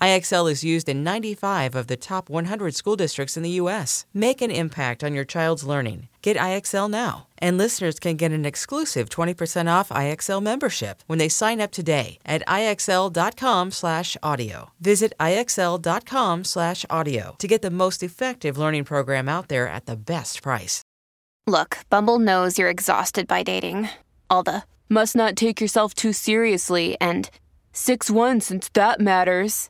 IXL is used in 95 of the top 100 school districts in the U.S. Make an impact on your child's learning. Get IXL now. And listeners can get an exclusive 20% off IXL membership when they sign up today at IXL.com/audio. Visit IXL.com/audio to get the most effective learning program out there at the best price. Look, Bumble knows you're exhausted by dating. All the must not take yourself too seriously and 6-1 since that matters.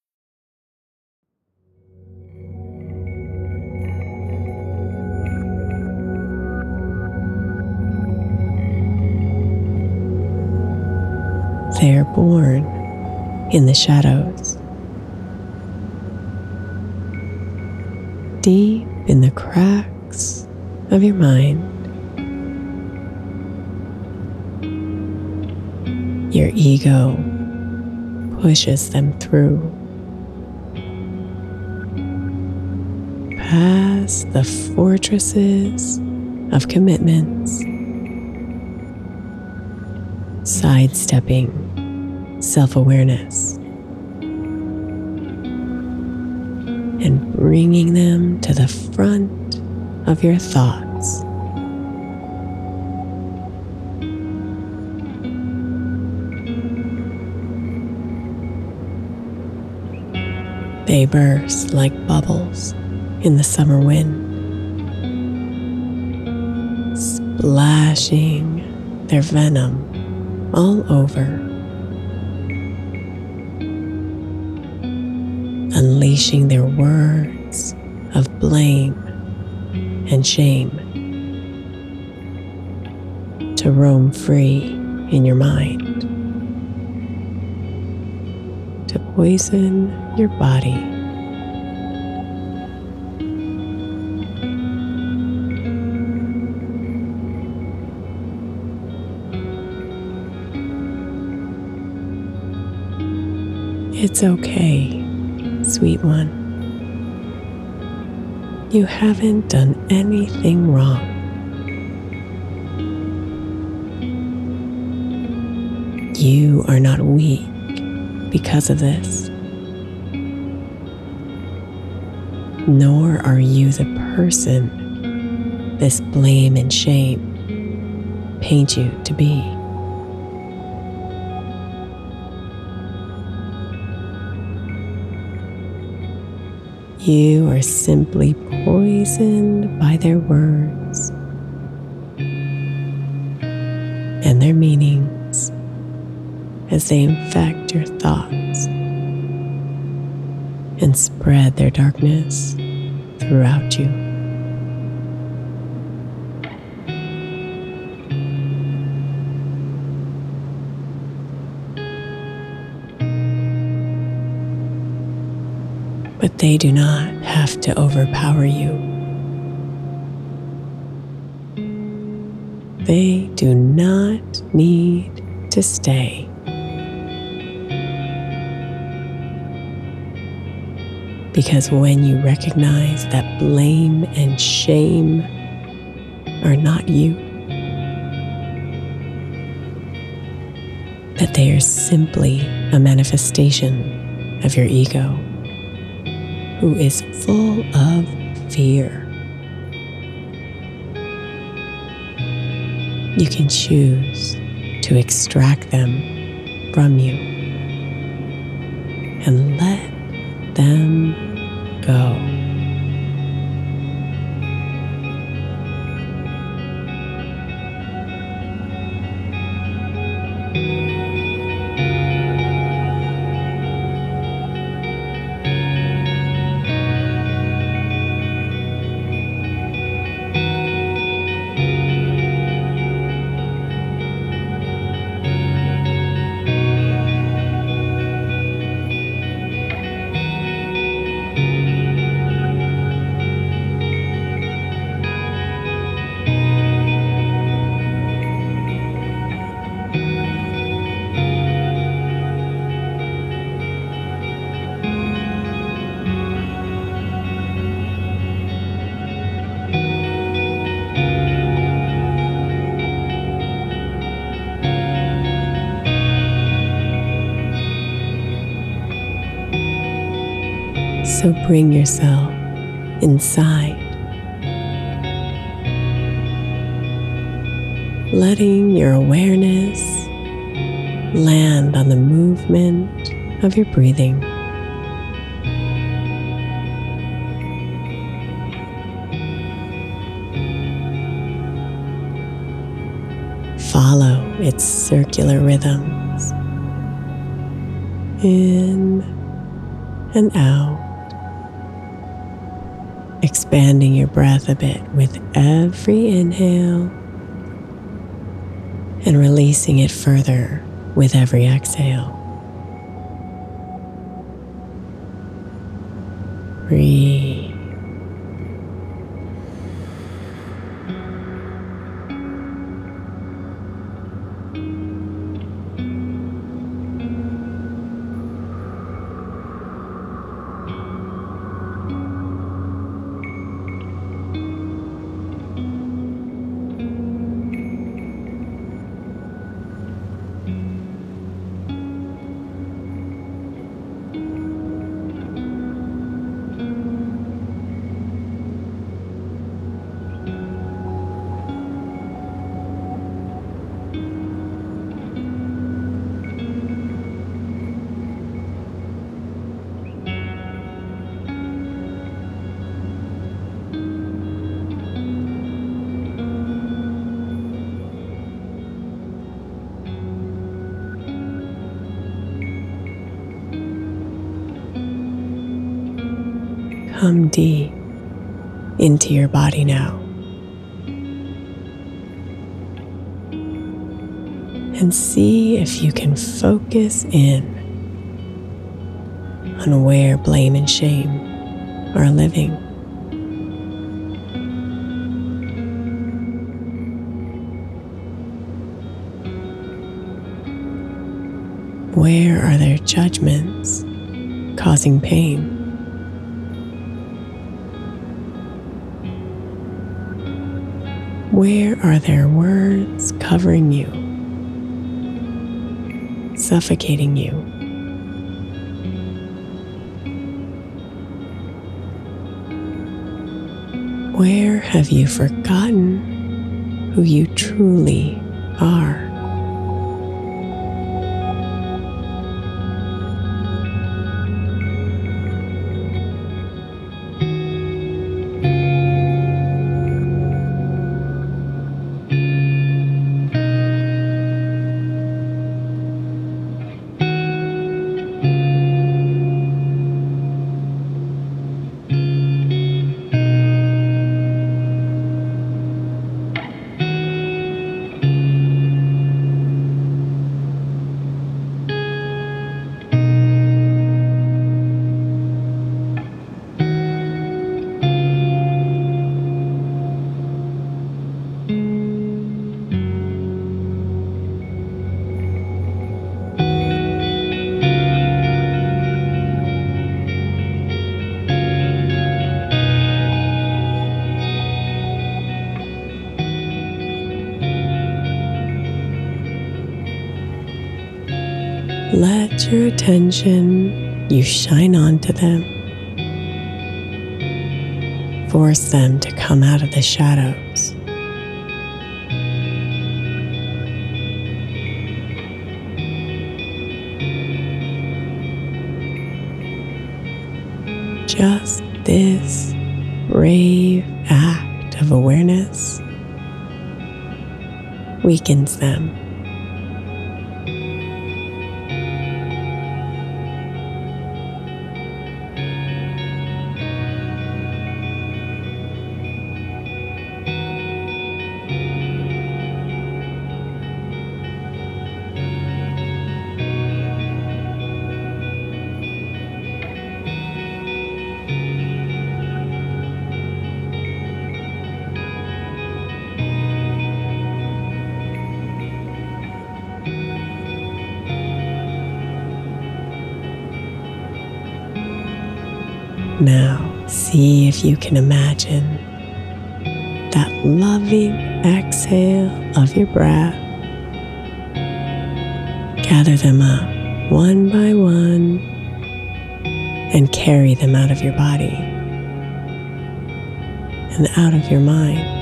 They are born in the shadows, deep in the cracks of your mind. Your ego pushes them through. Past the fortresses of commitments, sidestepping self awareness and bringing them to the front of your thoughts. They burst like bubbles in the summer wind, splashing their venom all over, unleashing their words of blame and shame to roam free in your mind, to poison your body. It's okay, sweet one. You haven't done anything wrong. You are not weak because of this. Nor are you the person this blame and shame paint you to be. You are simply poisoned by their words and their meanings as they infect your thoughts. and spread their darkness throughout you. They do not have to overpower you. They do not need to stay. Because when you recognize that blame and shame are not you, that they are simply a manifestation of your ego, who is full of fear. You can choose to extract them from you and let them go. So bring yourself inside, letting your awareness land on the movement of your breathing. Follow its circular rhythms in and out expanding your breath a bit with every inhale and releasing it further with every exhale. Breathe. Come deep into your body now. And see if you can focus in on where blame and shame are living. Where are their judgments causing pain? Where are their words covering you, suffocating you? Where have you forgotten who you truly are? Your attention, you shine onto them. Force them to come out of the shadows. Just this brave act of awareness weakens them. Now, see if you can imagine that loving exhale of your breath. Gather them up one by one and carry them out of your body and out of your mind.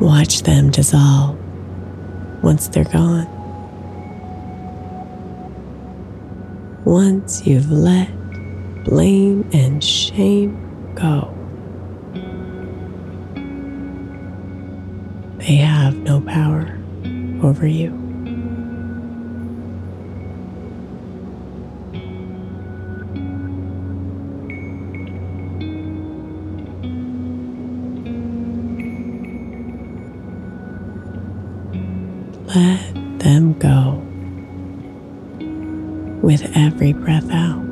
Watch them dissolve once they're gone. Once you've let blame and shame go, they have no power over you. Let them go with every breath out.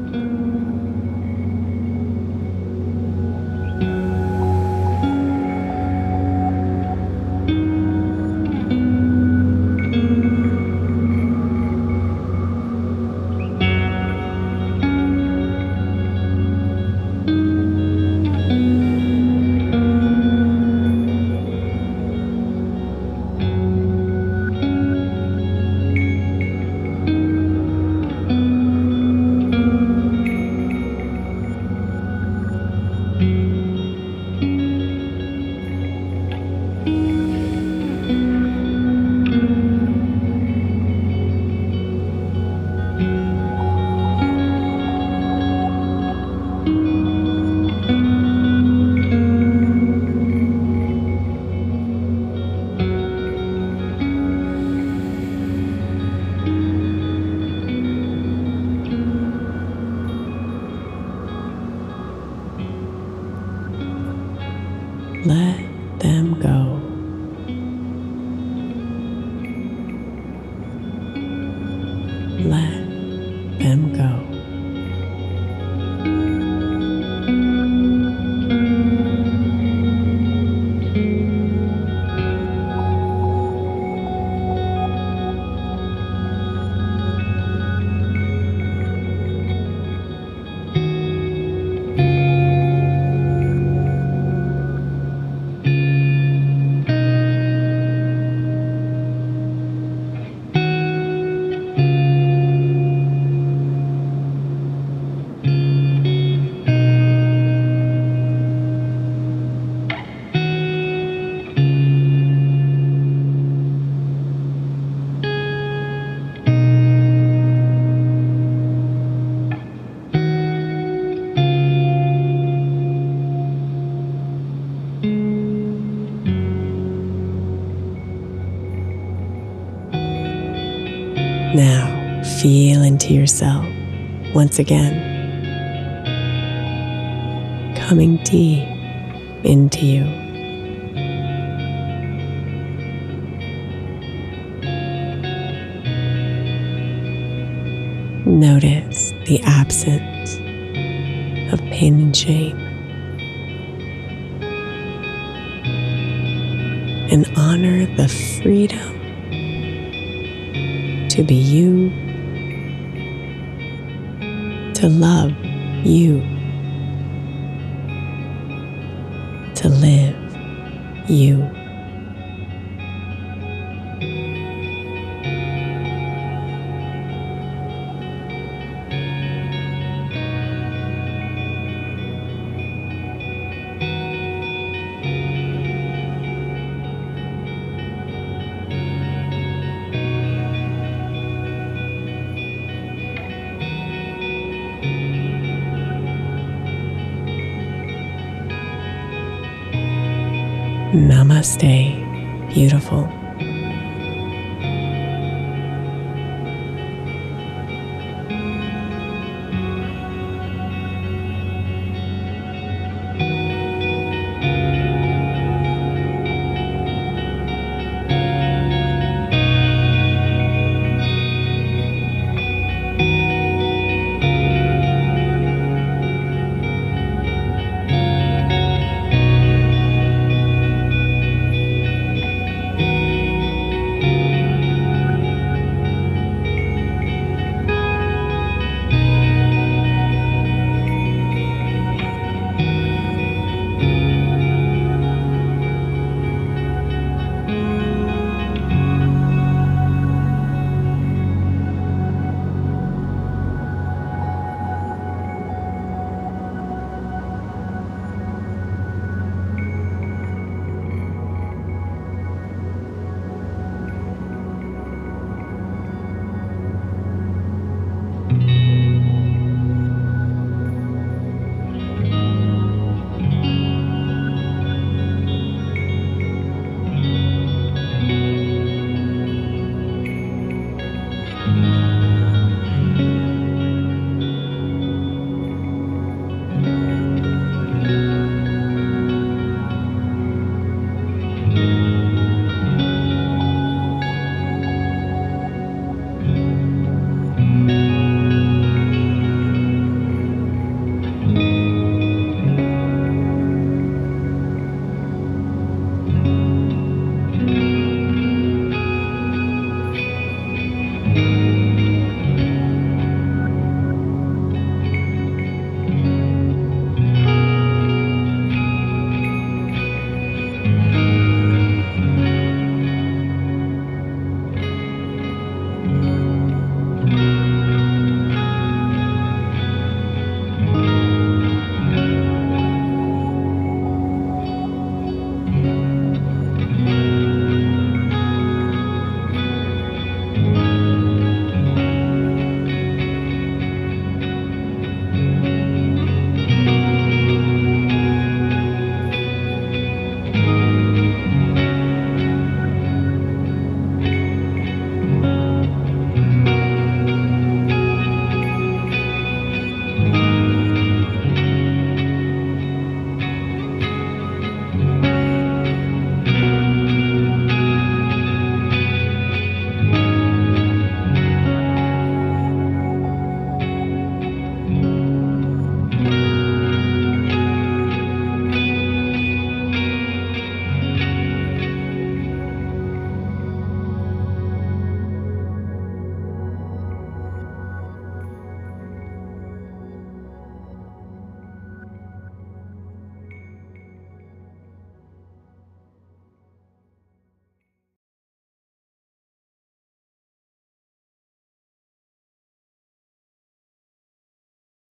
Yourself once again, coming deep into you. Notice the absence of pain and shame. And honor the freedom to be you, to love you, to live you. Namaste, beautiful.